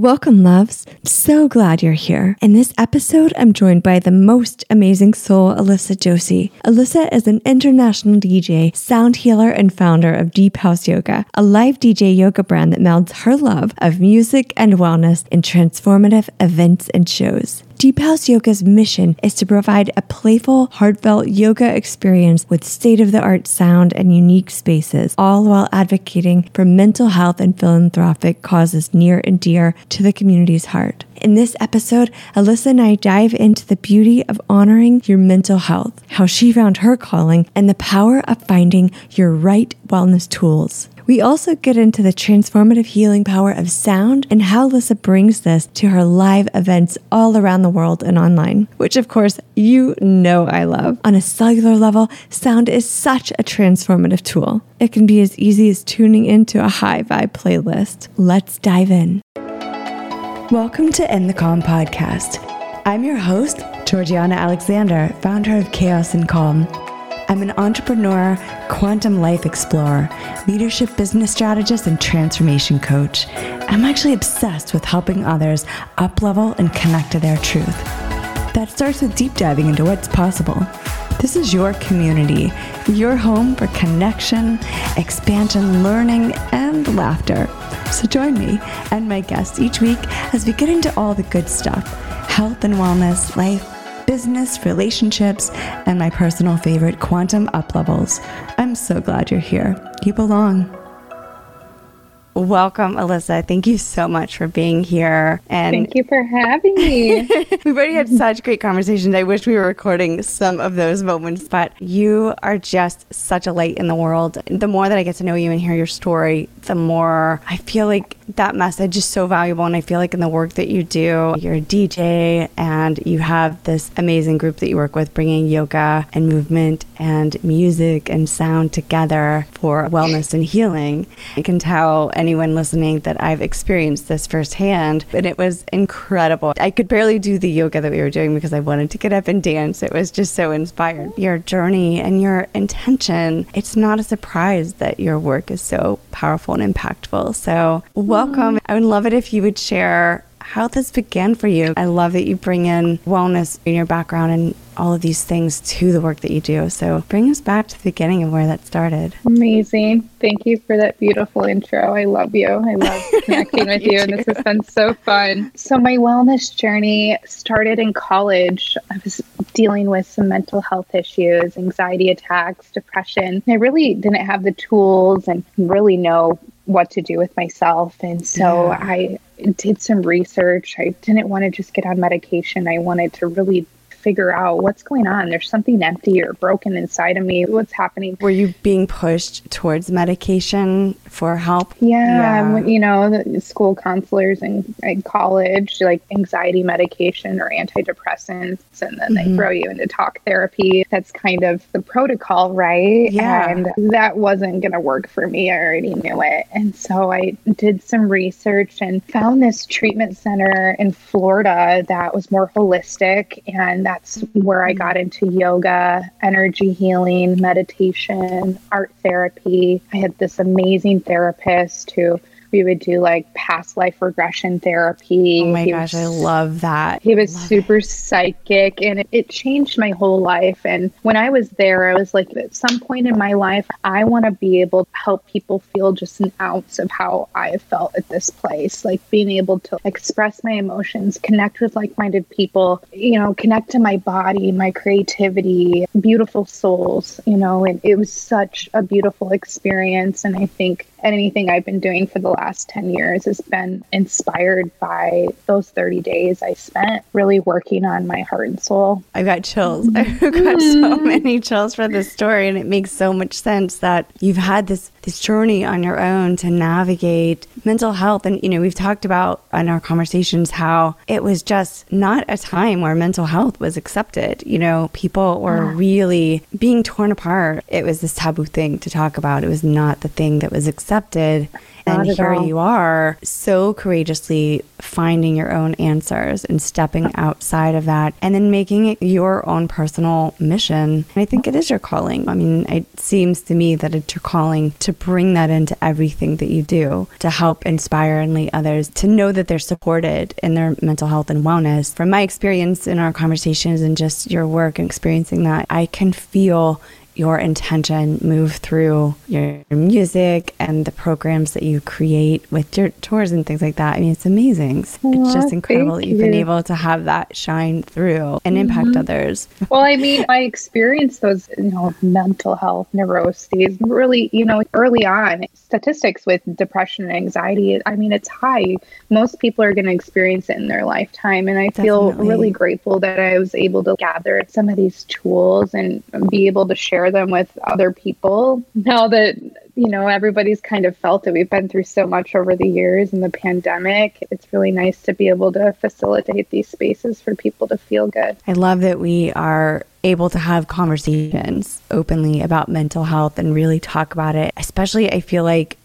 Welcome, loves. So glad you're here. In this episode, I'm joined by the most amazing soul, Alissa Josey. Alissa is an international DJ, sound healer, and founder of Deep House Yoga, a live DJ yoga brand that melds her love of music and wellness in transformative events and shows. Deep House Yoga's mission is to provide a playful, heartfelt yoga experience with state of the art sound and unique spaces, all while advocating for mental health and philanthropic causes near and dear to the community's heart. In this episode, Alissa and I dive into the beauty of honoring your mental health, how she found her calling, and the power of finding your right wellness tools. We also get into the transformative healing power of sound and how Alissa brings this to her live events all around the world and online, which of course you know I love. On a cellular level, sound is such a transformative tool. It can be as easy as tuning into a high vibe playlist. Let's dive in. Welcome to In the Calm podcast. I'm your host, Georgiana Alexander, founder of Chaos and Calm. I'm an entrepreneur, quantum life explorer, leadership business strategist, and transformation coach. I'm actually obsessed with helping others up level and connect to their truth. That starts with deep diving into what's possible. This is your community, your home for connection, expansion, learning, and laughter. So join me and my guests each week as we get into all the good stuff health and wellness, life business, relationships, and my personal favorite, quantum up levels. I'm so glad you're here. You belong. Welcome, Alissa. Thank you so much for being here. And thank you for having me. We've already had such great conversations. I wish we were recording some of those moments, but you are just such a light in the world. The more that I get to know you and hear your story, the more I feel like that message is so valuable. And I feel like in the work that you do, you're a DJ and you have this amazing group that you work with bringing yoga and movement and music and sound together for wellness and healing. I can tell anyone listening that I've experienced this firsthand, and it was incredible. I could barely do the yoga that we were doing because I wanted to get up and dance. It was just so inspired. Your journey and your intention, it's not a surprise that your work is so powerful and impactful. So, welcome. I would love it if you would share how this began for you. I love that you bring in wellness in your background and all of these things to the work that you do. So bring us back to the beginning of where that started. Amazing. Thank you for that beautiful intro. I love you. I love connecting with you, you and this has been so fun. So my wellness journey started in college. I was dealing with some mental health issues, anxiety attacks, depression. I really didn't have the tools and really know what to do with myself. And so yeah. I did some research. I didn't want to just get on medication. I wanted to really figure out what's going on. There's something empty or broken inside of me. What's happening? Were you being pushed towards medication for help? Yeah, yeah. you know, the school counselors in, college, like anxiety medication or antidepressants, and then mm-hmm. they throw you into talk therapy. That's kind of the protocol, right? Yeah. And that wasn't going to work for me. I already knew it. And so I did some research and found this treatment center in Florida that was more holistic and that's where I got into yoga, energy healing, meditation, art therapy. I had this amazing therapist who we would do like past life regression therapy. Oh my he gosh, was, I love that. He was love super it. psychic and it, it, changed my whole life. And when I was there, I was like, at some point in my life, I want to be able to help people feel just an ounce of how I felt at this place. Like being able to express my emotions, connect with like minded people, you know, connect to my body, my creativity, beautiful souls, you know, and it was such a beautiful experience. And I think anything I've been doing for the last 10 years has been inspired by those 30 days I spent really working on my heart and soul. I got chills. I've got so mm-hmm. many chills for this story and it makes so much sense that you've had this this journey on your own to navigate mental health. And you know we've talked about in our conversations how it was just not a time where mental health was accepted. You know people were really being torn apart. It was this taboo thing to talk about. It was not the thing that was accepted and here all. you are so courageously finding your own answers and stepping outside of that and then making it your own personal mission. And I think it is your calling. I mean, it seems to me that it's your calling to bring that into everything that you do to help inspire and lead others to know that they're supported in their mental health and wellness. From my experience in our conversations and just your work and experiencing that, I can feel your intention move through your music and the programs that you create with your tours and things like that. I mean, it's amazing. It's just incredible that you've you. been able to have that shine through and impact mm-hmm. others. Well, I mean, I experienced those, you know, mental health neuroses really, you know, early on. Statistics with depression and anxiety, I mean, it's high. Most people are going to experience it in their lifetime. And I Definitely. feel really grateful that I was able to gather some of these tools and be able to share them with other people now that you know everybody's kind of felt it we've been through so much over the years and the pandemic it's really nice to be able to facilitate these spaces for people to feel good i love that we are able to have conversations openly about mental health and really talk about it especially i feel like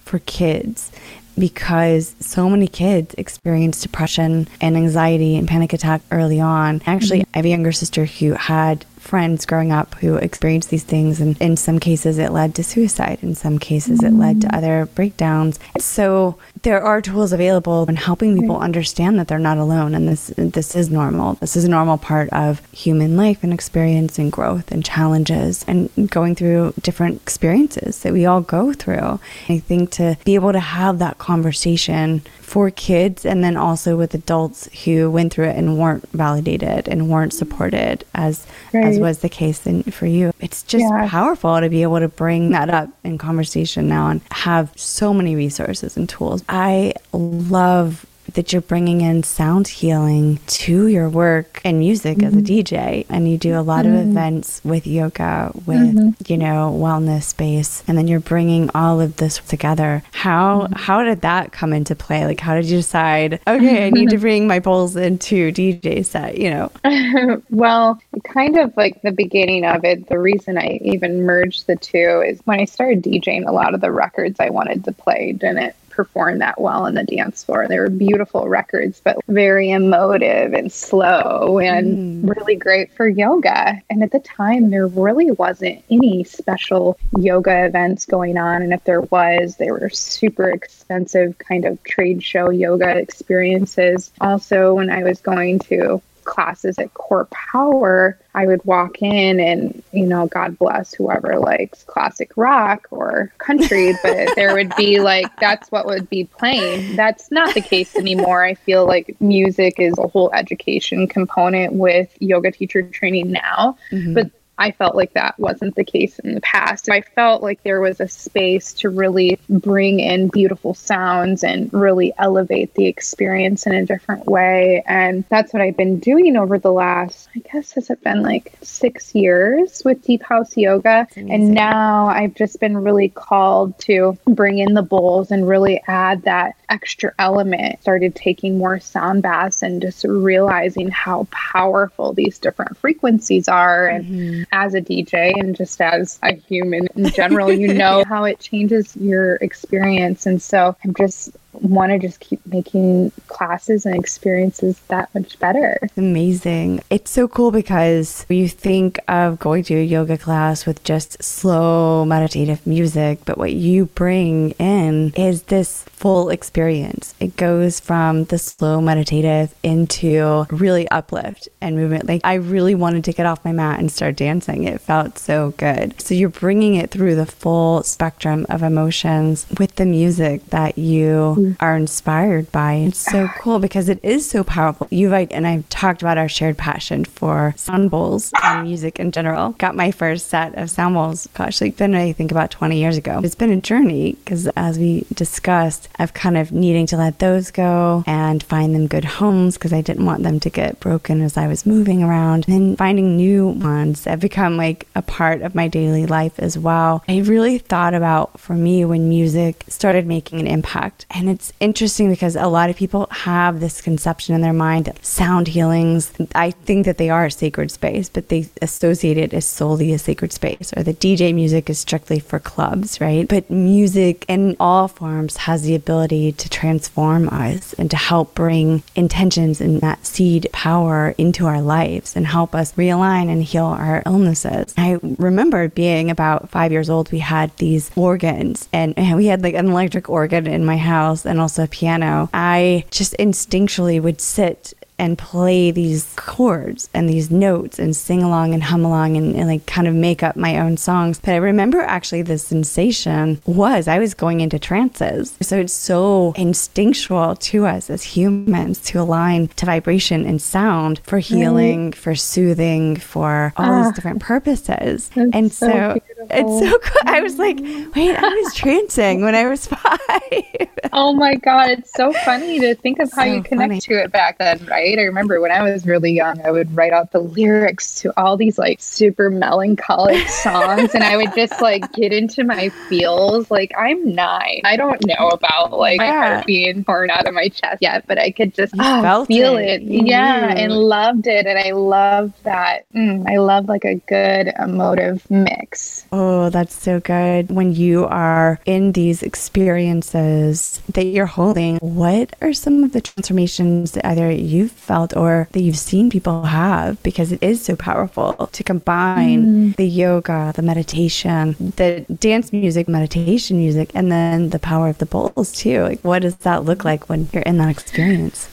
for kids because so many kids experience depression and anxiety and panic attack early on. Actually, mm-hmm. I have a younger sister who had friends growing up who experienced these things and in some cases it led to suicide in some cases it led to mm. other breakdowns so there are tools available in helping people understand that they're not alone and this this is normal this is a normal part of human life and experience and growth and challenges and going through different experiences that we all go through i think to be able to have that conversation for kids and then also with adults who went through it and weren't validated and weren't supported as right. as was the case in, for you. It's just yeah. powerful to be able to bring that up in conversation now and have so many resources and tools. I love that you're bringing in sound healing to your work and music mm-hmm. as a mm-hmm. DJ. And you do a lot mm-hmm. of events with yoga, with, mm-hmm. you know, wellness space. And then you're bringing all of this together. How, mm-hmm. how did that come into play? Like, how did you decide, okay, I need to bring my bowls into DJ set, you know? well, kind of like the beginning of it, the reason I even merged the two is when I started DJing, a lot of the records I wanted to play didn't perform that well on the dance floor. They were beautiful records, but very emotive and slow and mm. really great for yoga. And at the time, there really wasn't any special yoga events going on. And if there was, they were super expensive kind of trade show yoga experiences. Also, when I was going to classes at Core Power, I would walk in and, you know, God bless whoever likes classic rock or country, but there would be like, that's what would be playing. That's not the case anymore. I feel like music is a whole education component with yoga teacher training now. Mm-hmm. But I felt like that wasn't the case in the past. I felt like there was a space to really bring in beautiful sounds and really elevate the experience in a different way. And that's what I've been doing over the last, I guess, has it been like six years with Deep House Yoga? And now I've just been really called to bring in the bowls and really add that extra element. Started taking more sound baths and just realizing how powerful these different frequencies are. And mm-hmm as a DJ and just as a human in general, you know how it changes your experience. And so I'm just want to just keep making classes and experiences that much better. Amazing. It's so cool because you think of going to a yoga class with just slow meditative music, but what you bring in is this full experience. It goes from the slow meditative into really uplift and movement. Like I really wanted to get off my mat and start dancing. It felt so good. So you're bringing it through the full spectrum of emotions with the music that you mm-hmm. are inspired by. It's so cool because it is so powerful. You've and I've talked about our shared passion for sound bowls and music in general. Got my first set of sound bowls, gosh, like been I think about 20 years ago. It's been a journey because as we discussed, I've kind of needing to let those go and find them good homes because I didn't want them to get broken as I was moving around. And finding new ones have become like a part of my daily life as well. I really thought about for me when music started making an impact and it's interesting because a lot of people have this conception in their mind that sound healings, I think that they are a sacred space, but they associate it as solely a sacred space, or the DJ music is strictly for clubs, right? But music in all forms has the ability to transform us and to help bring intentions and that seed power into our lives and help us realign and heal our illnesses. I remember being about five years old, we had these organs and we had like an electric organ in my house and also piano. I just instinctually would sit and play these chords and these notes and sing along and hum along and, and, like kind of make up my own songs. But I remember actually the sensation was I was going into trances. So it's so instinctual to us as humans to align to vibration and sound for healing, right. for soothing, for all ah, these different purposes. And so, so it's so cool. I was like, wait, I was trancing when I was five. oh my God. It's so funny to think of how so you connect funny. to it back then, right? I remember when I was really young, I would write out the lyrics to all these like super melancholic songs and I would just like get into my feels. Like I'm nine. I don't know about like yeah. heart being torn out of my chest yet, but I could just oh, feel it. it. Yeah. And loved it. And I love that. Mm, I love like a good emotive mix. Oh, that's so good. When you are in these experiences that you're holding, what are some of the transformations that either you've felt or that you've seen people have because it is so powerful to combine mm. the yoga, the meditation, the dance music, meditation music, and then the power of the bowls too. Like, what does that look like when you're in that experience?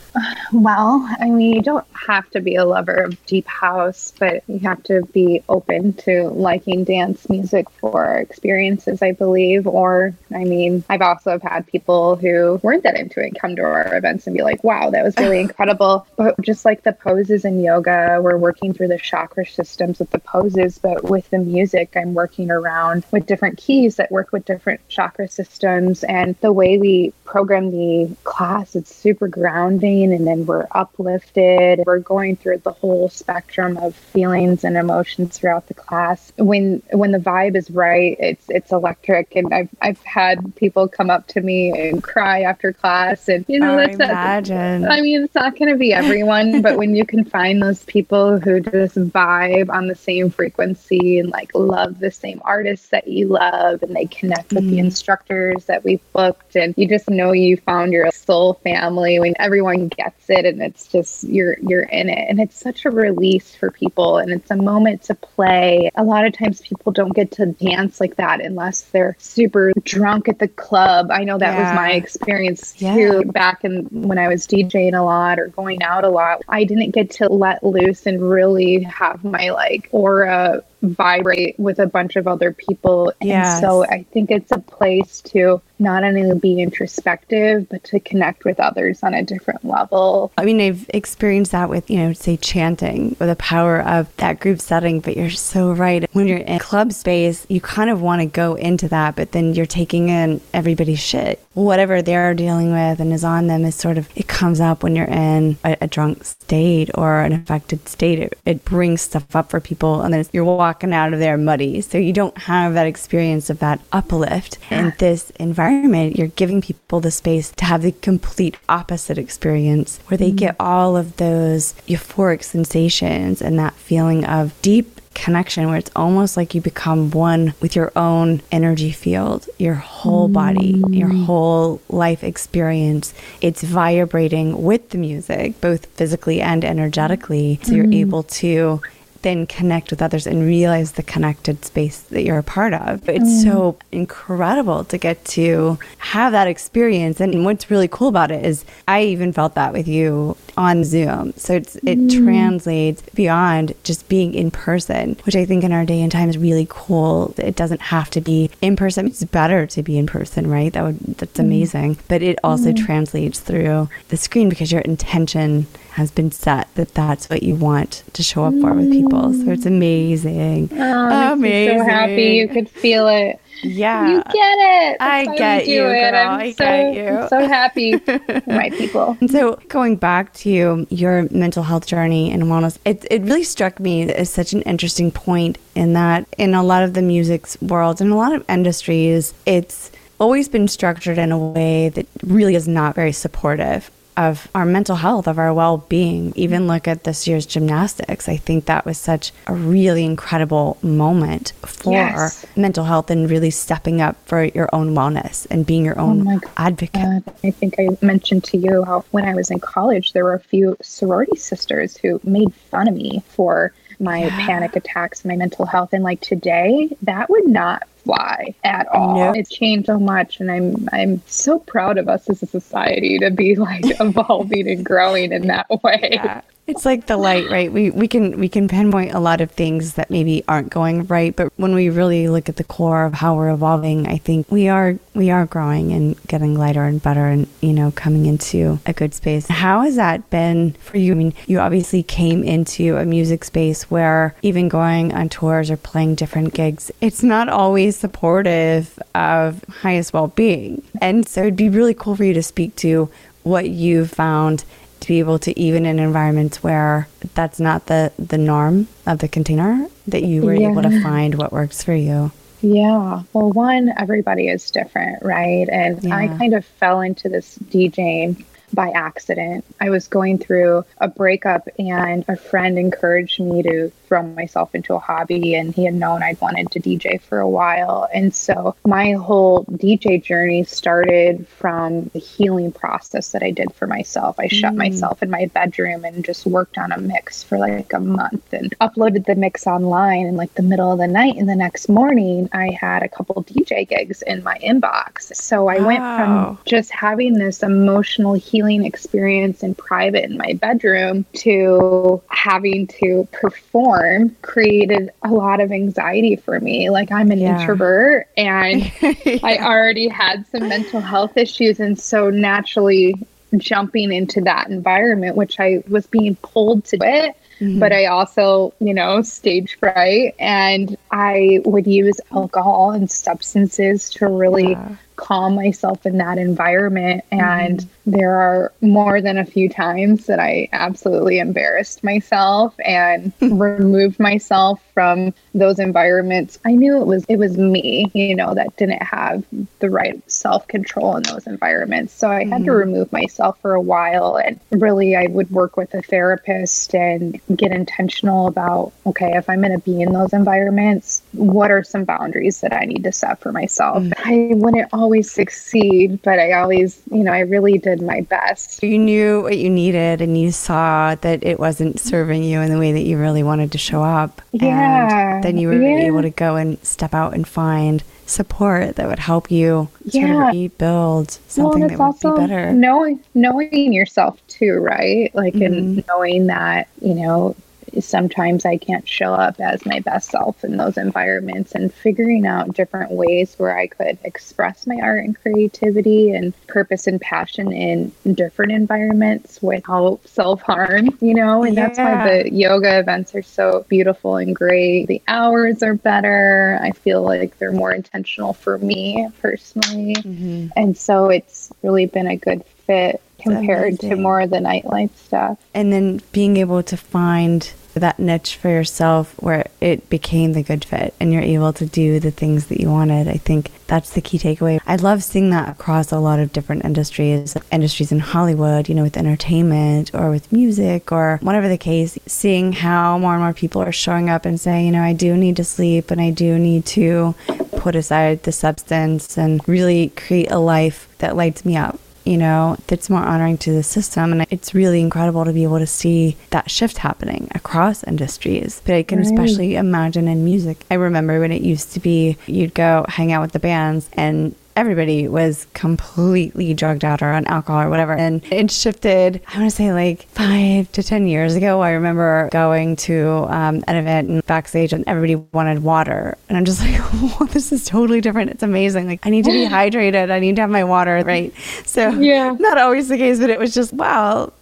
Well, I mean, you don't have to be a lover of deep house, but you have to be open to liking dance music for our experiences, I believe. Or, I mean, I've also had people who weren't that into it come to our events and be like, wow, that was really incredible. But just like the poses in yoga, we're working through the chakra systems with the poses, but with the music, I'm working around with different keys that work with different chakra systems. And the way we program the class, it's super grounding and then we're uplifted. We're going through the whole spectrum of feelings and emotions throughout the class. When when the vibe is right, it's it's electric. And I've I've had people come up to me and cry after class, and you know oh, that's imagine. I mean, it's not going to be everyone, but when you can find those people who just vibe on the same frequency and like love the same artists that you love, and they connect with mm. the instructors that we've booked, and you just know you found your soul family when everyone gets it and it's just you're you're in it and it's such a release for people and it's a moment to play a lot of times people don't get to dance like that unless they're super drunk at the club i know that yeah. was my experience yeah. too back in when i was djing a lot or going out a lot i didn't get to let loose and really have my like aura vibrate with a bunch of other people. Yes. And so I think it's a place to not only be introspective, but to connect with others on a different level. I mean, I've experienced that with, you know, say chanting with the power of that group setting, but you're so right. When you're in club space, you kind of want to go into that, but then you're taking in everybody's shit. Whatever they're dealing with and is on them is sort of, it comes up when you're in a, a drunk state or an affected state. It, it brings stuff up for people and then you're walking out of there muddy. So you don't have that experience of that uplift in this environment environment, you're giving people the space to have the complete opposite experience where they mm-hmm. get all of those euphoric sensations and that feeling of deep connection where it's almost like you become one with your own energy field, your whole body, your mm. whole life experience. It's vibrating with the music, both physically and energetically. So you're mm. able to then connect with others and realize the connected space that you're a part of. It's mm. so incredible to get to have that experience. And what's really cool about it is I even felt that with you on Zoom. So it's, it mm. translates beyond just being in person, which I think in our day and time is really cool. It doesn't have to be in person. It's better to be in person, right? That would that's mm. amazing. But it also mm. translates through the screen because your intention has been set that that's what you want to show up for with people. So it's amazing. Oh, amazing. so happy you could feel it. Yeah. You get it. That's I get you, girl. It. I'm I so, get you. I'm so happy my people. So going back to your mental health journey and wellness, it, it really struck me as such an interesting point in that in a lot of the music's world and a lot of industries, it's always been structured in a way that really is not very supportive of our mental health, of our well being. Even look at this year's gymnastics. I think that was such a really incredible moment for yes. mental health and really stepping up for your own wellness and being your own oh advocate. God. I think I mentioned to you how when I was in college, there were a few sorority sisters who made fun of me for my yeah. panic attacks, my mental health. And like today, that would not fly at all. Nope. It's changed so much and I'm I'm so proud of us as a society to be like evolving and growing in that way. Yeah. It's like the light, right? We we can we can pinpoint a lot of things that maybe aren't going right, but when we really look at the core of how we're evolving, I think we are we are growing and getting lighter and better and you know coming into a good space. How has that been for you? I mean, you obviously came into a music space where even going on tours or playing different gigs, it's not always supportive of highest well-being. And so it'd be really cool for you to speak to what you've found to be able to even in environments where that's not the the norm of the container that you were yeah. able to find what works for you yeah well one everybody is different right and yeah. i kind of fell into this djing by accident. I was going through a breakup, and a friend encouraged me to throw myself into a hobby. And he had known I'd wanted to DJ for a while. And so my whole DJ journey started from the healing process that I did for myself. I mm. shut myself in my bedroom and just worked on a mix for like a month and uploaded the mix online in like the middle of the night. And the next morning, I had a couple DJ gigs in my inbox. So I wow. went from just having this emotional healing healing experience in private in my bedroom to having to perform created a lot of anxiety for me. Like I'm an yeah. introvert and yeah. I already had some mental health issues. And so naturally jumping into that environment, which I was being pulled to it. Mm-hmm. But I also, you know, stage fright and I would use alcohol and substances to really yeah calm myself in that environment. And mm-hmm. there are more than a few times that I absolutely embarrassed myself and removed myself from those environments. I knew it was it was me, you know, that didn't have the right self-control in those environments. So I mm-hmm. had to mm-hmm. remove myself for a while and really I would work with a therapist and get intentional about okay, if I'm going to be in those environments, what are some boundaries that I need to set for myself? Mm-hmm. I wouldn't always always succeed, but I always, you know, I really did my best. You knew what you needed and you saw that it wasn't serving you in the way that you really wanted to show up. Yeah. And then you were yeah. able to go and step out and find support that would help you yeah. sort of rebuild something well, that would also be better. Knowing knowing yourself too, right? Like mm-hmm. and knowing that, you know, sometimes I can't show up as my best self in those environments and figuring out different ways where I could express my art and creativity and purpose and passion in different environments without self harm, you know, and yeah. that's why the yoga events are so beautiful and great. The hours are better. I feel like they're more intentional for me personally. Mm-hmm. And so it's really been a good fit compared to more of the nightlife stuff. And then being able to find that niche for yourself where it became the good fit and you're able to do the things that you wanted. I think that's the key takeaway. I love seeing that across a lot of different industries, industries in Hollywood, you know, with entertainment or with music or whatever the case, seeing how more and more people are showing up and saying, you know, I do need to sleep and I do need to put aside the substance and really create a life that lights me up you know, that's more honoring to the system. And it's really incredible to be able to see that shift happening across industries. But I can right. especially imagine in music. I remember when it used to be you'd go hang out with the bands and everybody was completely drugged out or on alcohol or whatever. And it shifted, I want to say like five to 10 years ago. I remember going to um, an event and backstage and everybody wanted water. And I'm just like, oh, this is totally different. It's amazing. Like, I need to be hydrated. I need to have my water, right? So, yeah, not always the case, but it was just, wow,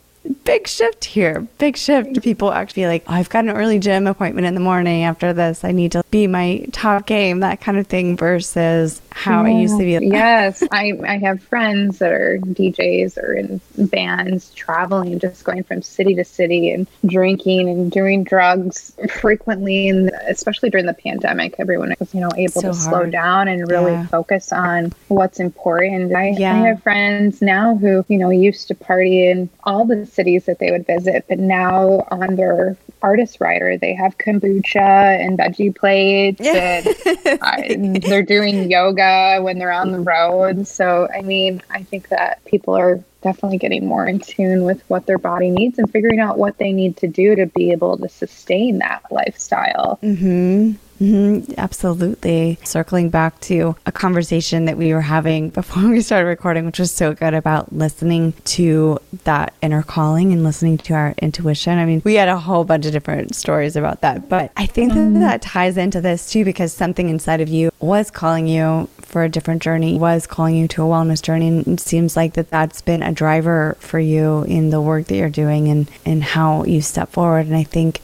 big shift here. Big shift. People actually like, oh, I've got an early gym appointment in the morning after this. I need to be my top game, that kind of thing, versus how yeah. it used to be. Oh, yes, I, I have friends that are DJs or in bands traveling, just going from city to city and drinking and doing drugs frequently. And especially during the pandemic, everyone was, you know, able so to hard. slow down and really yeah. focus on what's important. I, yeah. I have friends now who, you know, used to party in all the cities that they would visit, but now on their artist writer. They have kombucha and veggie plates, and they're doing yoga when they're on the road. So, I mean, I think that people are definitely getting more in tune with what their body needs and figuring out what they need to do to be able to sustain that lifestyle. Mm-hmm. Mm-hmm, absolutely. Circling back to a conversation that we were having before we started recording, which was so good about listening to that inner calling and listening to our intuition. I mean, we had a whole bunch of different stories about that, but I think that mm-hmm. that ties into this too because something inside of you was calling you for a different journey, was calling you to a wellness journey. And it seems like that that's been a driver for you in the work that you're doing and, and how you step forward. And I think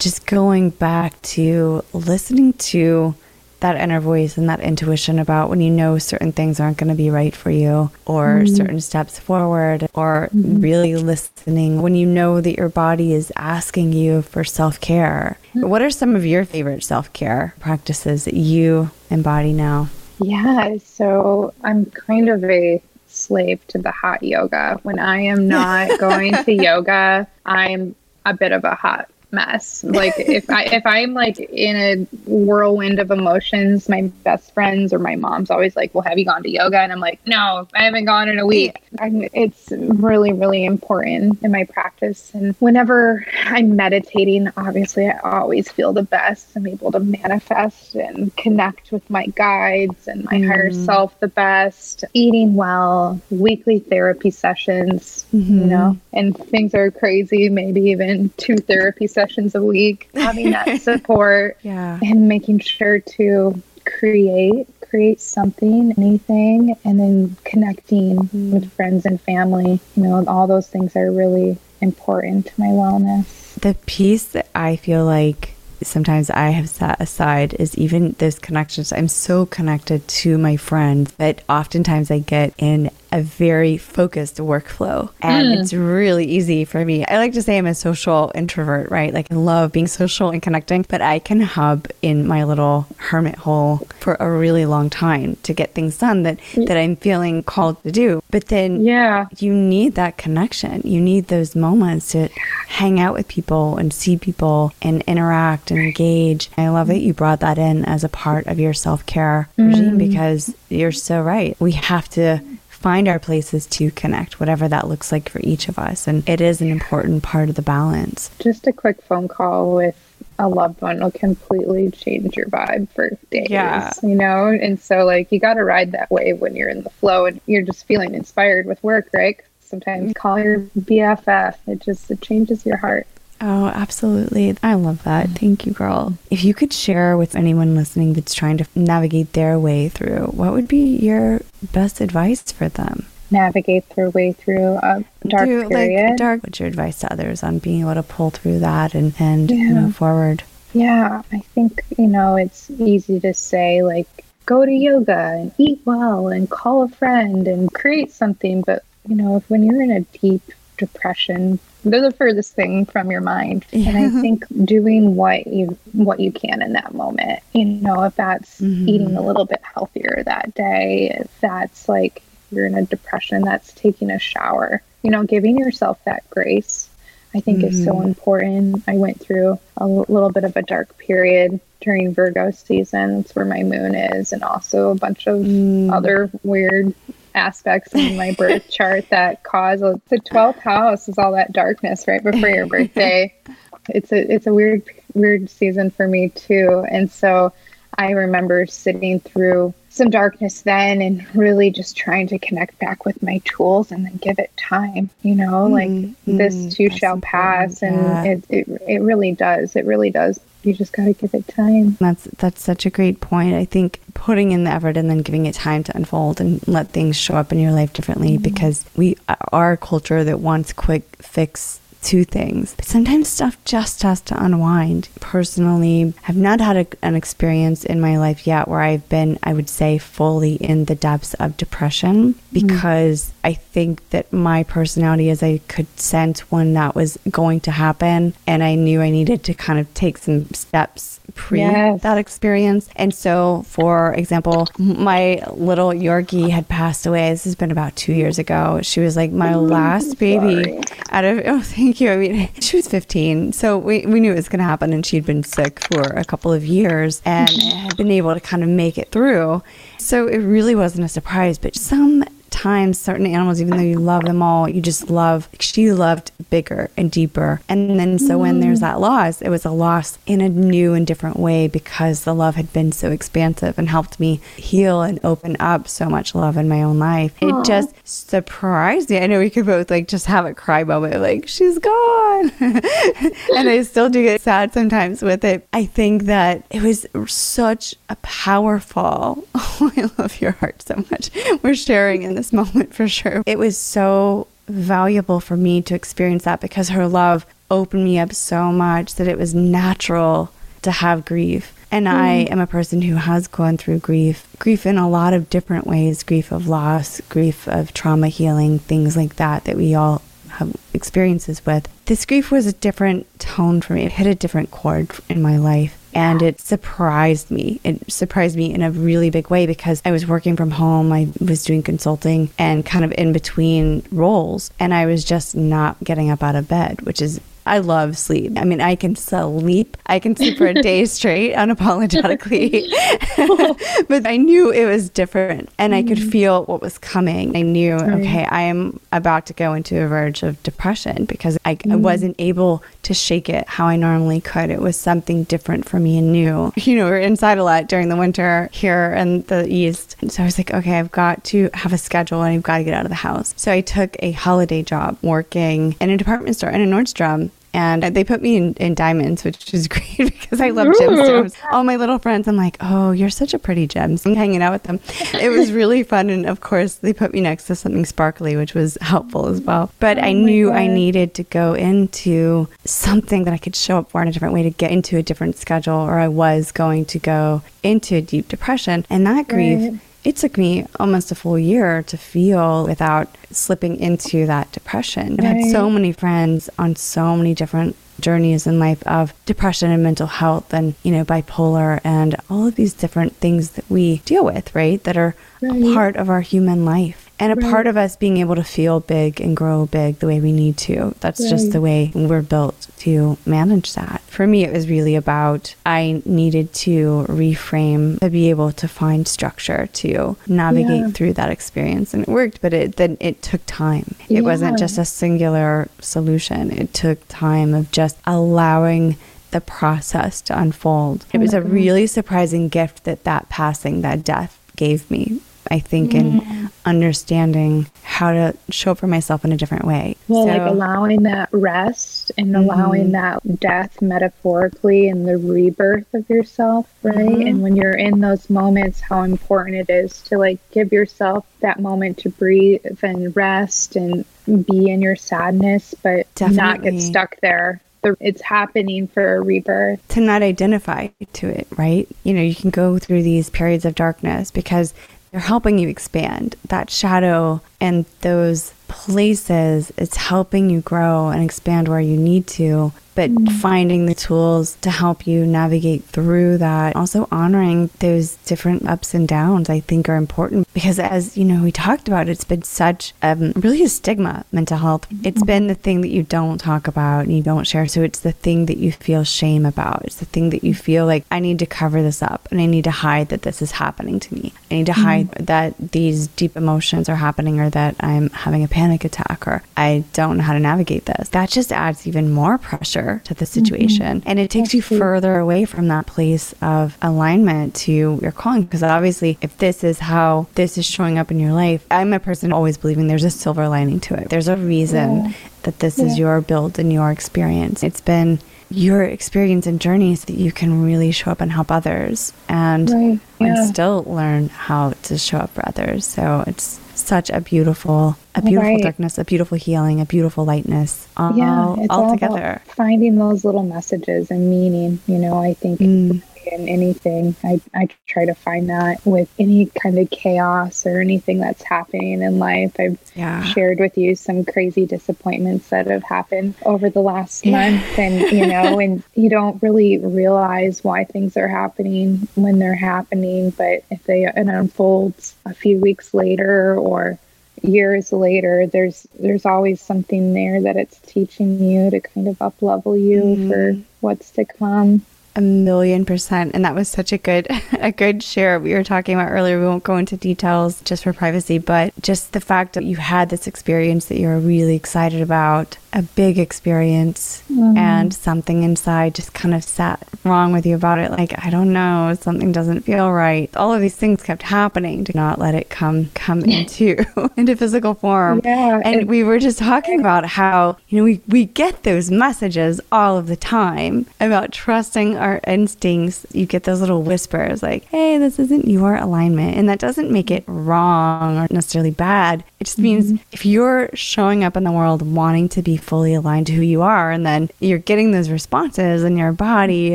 just going back to listening to that inner voice and that intuition about when you know certain things aren't going to be right for you or mm-hmm. certain steps forward or mm-hmm. really listening when you know that your body is asking you for self-care. Mm-hmm. What are some of your favorite self-care practices that you embody now? Yeah, so I'm kind of a slave to the hot yoga. When I am not going to yoga, I'm a bit of a hot mess. Like if I if I'm like in a whirlwind of emotions, my best friends or my mom's always like, "Well, have you gone to yoga?" And I'm like, "No, I haven't gone in a week." I'm, it's really really important in my practice. And whenever I'm meditating, obviously I always feel the best. I'm able to manifest and connect with my guides and my mm. higher self the best. Eating well, weekly therapy sessions, mm-hmm. you know, and things are crazy. Maybe even two therapy sessions sessions a week, having that support, yeah, and making sure to create create something, anything, and then connecting mm. with friends and family. You know, all those things are really important to my wellness. The piece that I feel like sometimes I have set aside is even those connections. I'm so connected to my friends that oftentimes I get in a very focused workflow. And mm. it's really easy for me. I like to say I'm a social introvert, right? Like I love being social and connecting, but I can hub in my little hermit hole for a really long time to get things done that, that I'm feeling called to do. But then yeah, you need that connection. You need those moments to hang out with people and see people and interact and engage. I love that you brought that in as a part of your self care mm. regime because you're so right. We have to find our places to connect, whatever that looks like for each of us. And it is an important part of the balance. Just a quick phone call with a loved one will completely change your vibe for days. Yeah. You know? And so like you gotta ride that wave when you're in the flow and you're just feeling inspired with work, right? Sometimes call your BFF. It just it changes your heart. Oh, absolutely. I love that. Thank you, girl. If you could share with anyone listening that's trying to navigate their way through, what would be your best advice for them? Navigate their way through a dark through, period. Like, dark. What's your advice to others on being able to pull through that and, and yeah. move forward? Yeah, I think, you know, it's easy to say, like, go to yoga and eat well and call a friend and create something. But, you know, if when you're in a deep depression, they're the furthest thing from your mind yeah. and i think doing what you what you can in that moment you know if that's mm-hmm. eating a little bit healthier that day if that's like you're in a depression that's taking a shower you know giving yourself that grace i think mm-hmm. is so mm-hmm. important i went through a little bit of a dark period during virgo season it's where my moon is and also a bunch of mm. other weird aspects in my birth chart that cause the 12th house is all that darkness right before your birthday. it's a it's a weird weird season for me too. And so I remember sitting through some darkness then and really just trying to connect back with my tools and then give it time you know mm-hmm. like mm-hmm. this too shall important. pass and yeah. it, it it really does it really does you just got to give it time. That's that's such a great point. I think putting in the effort and then giving it time to unfold and let things show up in your life differently mm-hmm. because we are a culture that wants quick fix two things. But sometimes stuff just has to unwind. Personally, I've not had a, an experience in my life yet where I've been, I would say, fully in the depths of depression because mm. I think that my personality is I could sense when that was going to happen and I knew I needed to kind of take some steps pre yes. that experience. And so, for example, my little Yorkie had passed away. This has been about two years ago. She was like my last baby out of, oh, thank you. I mean, she was 15. So we, we knew it was going to happen. And she'd been sick for a couple of years and had been able to kind of make it through. So it really wasn't a surprise. But some times certain animals even though you love them all you just love she loved bigger and deeper and then so mm. when there's mm. that loss it was a loss in a new and different way because the love had been so expansive and helped me heal and open up so much love in my own life Aww. it just surprised me i know we could both like just have a cry moment like she's gone and i still do get sad sometimes with it i think that it was such a powerful oh i love your heart so much we're sharing in this moment for sure. It was so valuable for me to experience that because her love opened me up so much that it was natural to have grief. And mm. I am a person who has gone through grief, grief in a lot of different ways grief of loss, grief of trauma healing, things like that, that we all have experiences with. This grief was a different tone for me. It hit a different chord in my life and it surprised me. It surprised me in a really big way because I was working from home, I was doing consulting and kind of in between roles, and I was just not getting up out of bed, which is I love sleep. I mean, I can sleep. I can sleep for a day straight unapologetically. but I knew it was different and I could mm-hmm. feel what was coming. I knew, okay, I am about to go into a verge of depression because I. I, wasn't able to shake it how I normally could. It was something different for me and new. You know, we are inside a lot during the winter here in the East. So I was like, okay, I've got to have a schedule and I've got to get out of the house. So I took a holiday job working in a department store in a Nordstrom and they put me in, in diamonds, which is great because I love gemstones. All my little friends, I'm like, oh, you're such a pretty gem. So I'm hanging out with them. It was really fun. And of course, they put me next to something sparkly, which was helpful as well. But oh I knew God. I needed to go into something that I could show up for in a different way to get into a different schedule, or I was going to go into a deep depression. And that grief. Right it took me almost a full year to feel without slipping into that depression. Right. I've had so many friends on so many different journeys in life of depression and mental health and, you know, bipolar and all of these different things that we deal with, right? That are right. a part of our human life and a right. part of us being able to feel big and grow big the way we need to. That's right. just the way we're built to manage that. For me, it was really about I needed to reframe to be able to find structure to navigate yeah. through that experience, and it worked. But it then it took time. Yeah. It wasn't just a singular solution. It took time of just allowing the process to unfold. It was a really surprising gift that that passing, that death gave me I think, in mm. understanding how to show up for myself in a different way. Well, so, like allowing that rest and mm-hmm. allowing that death metaphorically and the rebirth of yourself, right? Mm-hmm. And when you're in those moments, how important it is to like give yourself that moment to breathe and rest and be in your sadness, but Definitely. not get stuck there it's happening for a rebirth. To not identify to it, right? You know, you can go through these periods of darkness because they're helping you expand. That shadow and those places, it's helping you grow and expand where you need to but mm. finding the tools to help you navigate through that. Also honoring those different ups and downs, I think are important because as you know, we talked about, it's been such um, really a stigma, mental health. It's been the thing that you don't talk about and you don't share. So it's the thing that you feel shame about. It's the thing that you feel like I need to cover this up and I need to hide that this is happening to me. I need to mm. hide that these deep emotions are happening or that I'm having a panic attack or I don't know how to navigate this. That just adds even more pressure to the situation. Mm-hmm. And it takes you further away from that place of alignment to your calling. Because obviously, if this is how this is showing up in your life, I'm a person always believing there's a silver lining to it. There's a reason yeah. that this yeah. is your build and your experience. It's been your experience and journeys that you can really show up and help others and, right. yeah. and still learn how to show up for others. So it's such a beautiful, a beautiful Right. darkness, a beautiful healing, a beautiful lightness all, yeah, it's all all together. finding those little messages and meaning. You know, I think Mm. In anything, I, I try to find that with any kind of chaos or anything that's happening in life. I've Yeah. shared with you some crazy disappointments that have happened over the last Yeah. month and you know and you don't really realize why things are happening when they're happening but if they it unfolds a few weeks later or years later there's there's always something there that it's teaching you to kind of up level you Mm-hmm. for what's to come A million percent. And that was such a good a good share we were talking about earlier. We won't go into details just for privacy, but just the fact that you had this experience that you're really excited about, a big experience mm-hmm. and something inside just kind of sat wrong with you about it. Like, I don't know, something doesn't feel right. All of these things kept happening to not let it come come into into physical form. Yeah, And it- we were just talking about how, you know, we, we get those messages all of the time about trusting our instincts. You get those little whispers like, hey, this isn't your alignment. And that doesn't make it wrong or necessarily bad. It just means mm-hmm. if you're showing up in the world wanting to be fully aligned to who you are, and then you're getting those responses in your body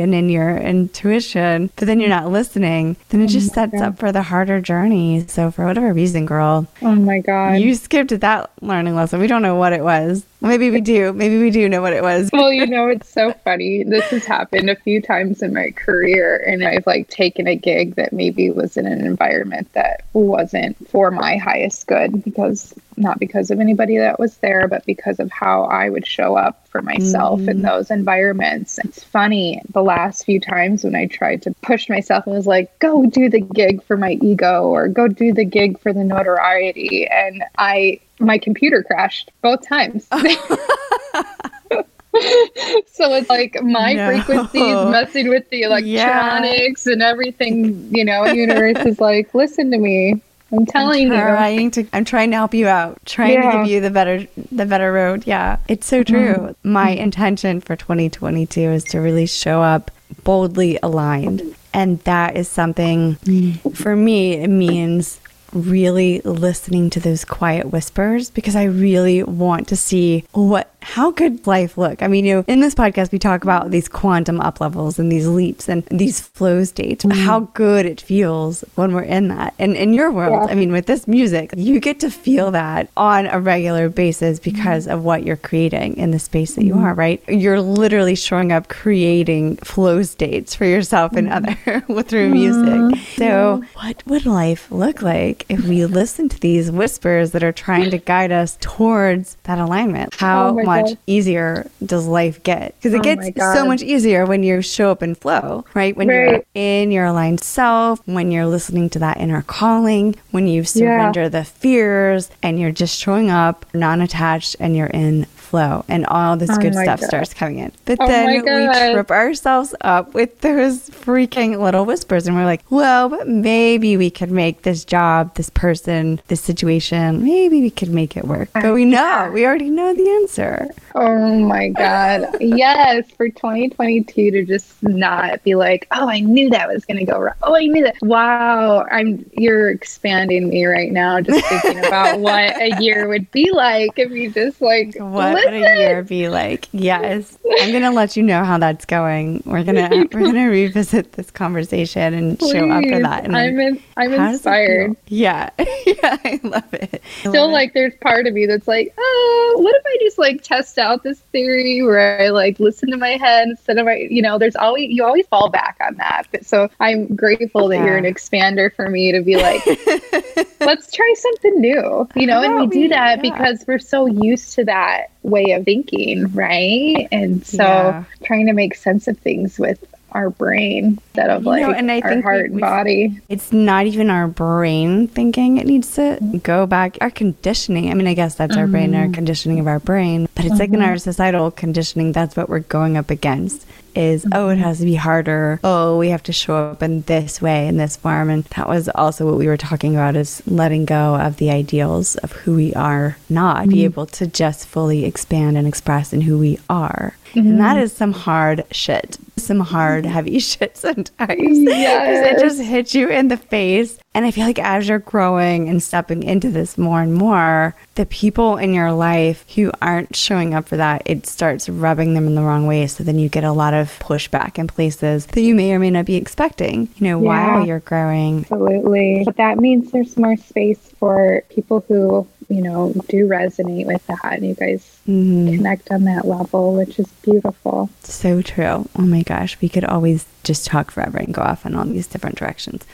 and in your intuition, but then you're not listening, then it just sets up for the harder journey. So, for whatever reason, girl, oh my god you skipped that learning lesson. We don't know what it was. Maybe we do. Maybe we do know what it was. well, you know, it's so funny. This has happened a few times in my career, and I've like taken a gig that maybe was in an environment that wasn't for my highest good because not because of anybody that was there, but because of how I would show up for myself in mm. those environments. It's funny, the last few times when I tried to push myself and was like, go do the gig for my ego or go do the gig for the notoriety. And I, my computer crashed both times. so it's like my No. frequencies messing with the electronics and everything, you know, universe is like, listen to me. I'm telling you. trying to I'm trying to help you out. Trying to give you the better the better road. Yeah. It's so true. Mm-hmm. My intention for 2022 is to really show up boldly aligned. And that is something mm. for me it means really listening to those quiet whispers because I really want to see what how could life look? I mean, you know, in this podcast we talk about these quantum up levels and these leaps and these flow states, but how good it feels when we're in that. And in your world, Yeah. I mean, with this music, you get to feel that on a regular basis because mm-hmm. of what you're creating in the space that you mm-hmm. are, right? You're literally showing up creating flow states for yourself and other through music. So, what would life look like if we listen to these whispers that are trying to guide us towards that alignment? How Oh much easier does life get? Because it Oh gets so much easier when you show up in flow, right? When you're in your aligned self, when you're listening to that inner calling, when you surrender the fears and you're just showing up non attached and you're in flow and all this Oh good stuff God. starts coming in. But Oh then we trip ourselves up with those freaking little whispers and we're like, well, but maybe we could make this job, this person, this situation, maybe we could make it work. But we know, we already know the answer. Oh my God. yes. For 2022 to just not be like, oh, I knew that was going to go wrong. Oh, I knew that. Wow. I'm, you're expanding me right now, just thinking about what a year would be like if you just like, What would a year be like? Yes. I'm gonna let you know how that's going. We're gonna we're gonna revisit this conversation and show up for that. And I'm, in, I'm it inspired. Yeah. yeah, I love it. I Still, love it. like, there's part of me that's like, oh, what if I just like test out this theory where I like listen to my head instead of my, you know, there's always, you always fall back on that. But so I'm grateful that you're an expander for me to be like, let's try something new, you know, and we do that yeah. because we're so used to that way of thinking, right? And so Yeah. trying to make sense of things with our brain instead of You like know, and I our think heart and we've- body. it's not even our brain thinking it needs to go back our conditioning i mean i guess that's our brain our mm-hmm. conditioning of our brain but it's like in mm-hmm. our societal conditioning that's what we're going up against is oh it mm-hmm. has to be harder. Oh we have to show up in this way in this form. And that was also what we were talking about is letting go of the ideals of who we are not be mm-hmm. able to just fully expand and express in who we are Mm-hmm. and that is some hard shit some hard, heavy shit sometimes. Yes. it just hits you in the face. And I feel like as you're growing and stepping into this more and more, the people in your life who aren't showing up for that, it starts rubbing them in the wrong way. So then you get a lot of pushback in places that you may or may not be expecting, you know, yeah, while you're growing. Absolutely. But that means there's more space for people who you know, do resonate with that and you guys mm-hmm. connect on that level, which is beautiful. So true. Oh my gosh, we could always just talk forever and go off in all these different directions.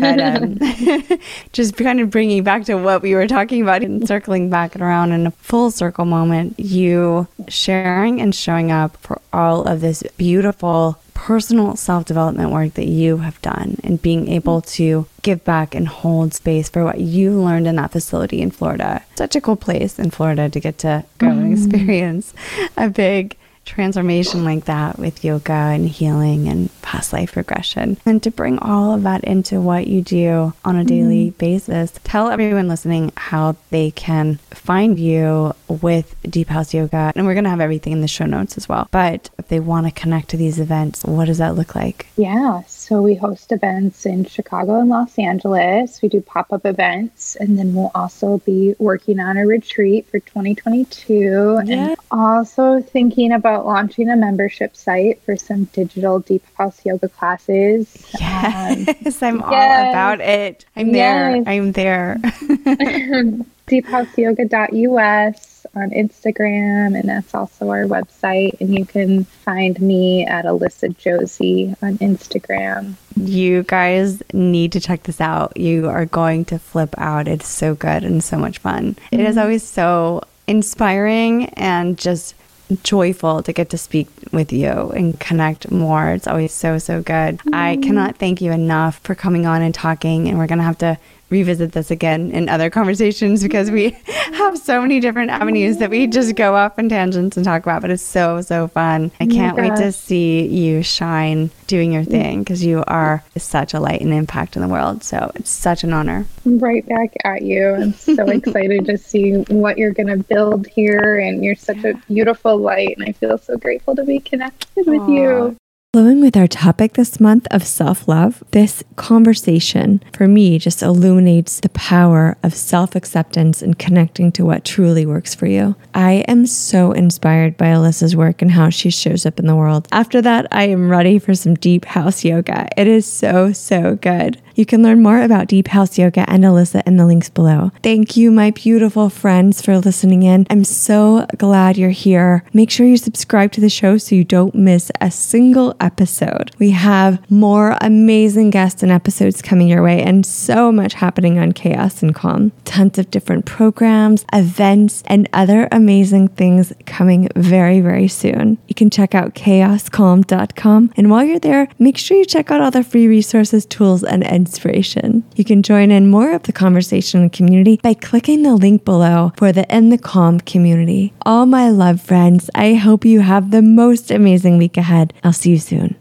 But um, just kind of bringing back to what we were talking about and circling back and around in a full circle moment, you sharing and showing up for all of this beautiful personal self development work that you have done and being able to give back and hold space for what you learned in that facility in Florida. Such a cool place in Florida to get to go mm. and experience a big transformation like that with yoga and healing and past life regression and to bring all of that into what you do on a daily mm-hmm. basis. Tell everyone listening how they can find you with Deep House Yoga. And we're going to have everything in the show notes as well. But if they want to connect to these events, what does that look like? Yeah. So we host events in Chicago and Los Angeles. We do pop up events. And then we'll also be working on a retreat for 2022. Yeah. And also thinking about about launching a membership site for some digital deep house yoga classes. Yes, um, I'm yes. all about it. I'm yes. there. I'm there. deephouseyoga.us on Instagram, and that's also our website. And you can find me at Alissa Josey on Instagram. You guys need to check this out. You are going to flip out. It's so good and so much fun. Mm-hmm. It is mm-hmm. always so inspiring and just joyful to get to speak with you and connect more. It's always so, so good. Mm. I cannot thank you enough for coming on and talking. And we're going to have to revisit this again in other conversations because we have so many different avenues that we just go off in tangents and talk about. But it's so, so fun. I can't wait to see you shine doing your thing because you are such a light and impact in the world. So it's such an honor. Right back at you. I'm so excited to see what you're going to build here. And you're such a beautiful light. And I feel so grateful to be connected with you. Flowing with our topic this month of self love, this conversation for me just illuminates the power of self acceptance and connecting to what truly works for you. I am so inspired by Alissa's work and how she shows up in the world. After that, I am ready for some deep house yoga. It is so, so good. You can learn more about Deep House Yoga and Alissa in the links below. Thank you, my beautiful friends, for listening in. I'm so glad you're here. Make sure you subscribe to the show so you don't miss a single episode. We have more amazing guests and episodes coming your way and so much happening on Chaos and Calm. Tons of different programs, events, and other amazing things coming very, very soon. You can check out chaoscalm.com. And while you're there, make sure you check out all the free resources, tools, and inspiration. You can join in more of the conversation and community by clicking the link below for the In the Calm community. All my love friends, I hope you have the most amazing week ahead. I'll see you soon.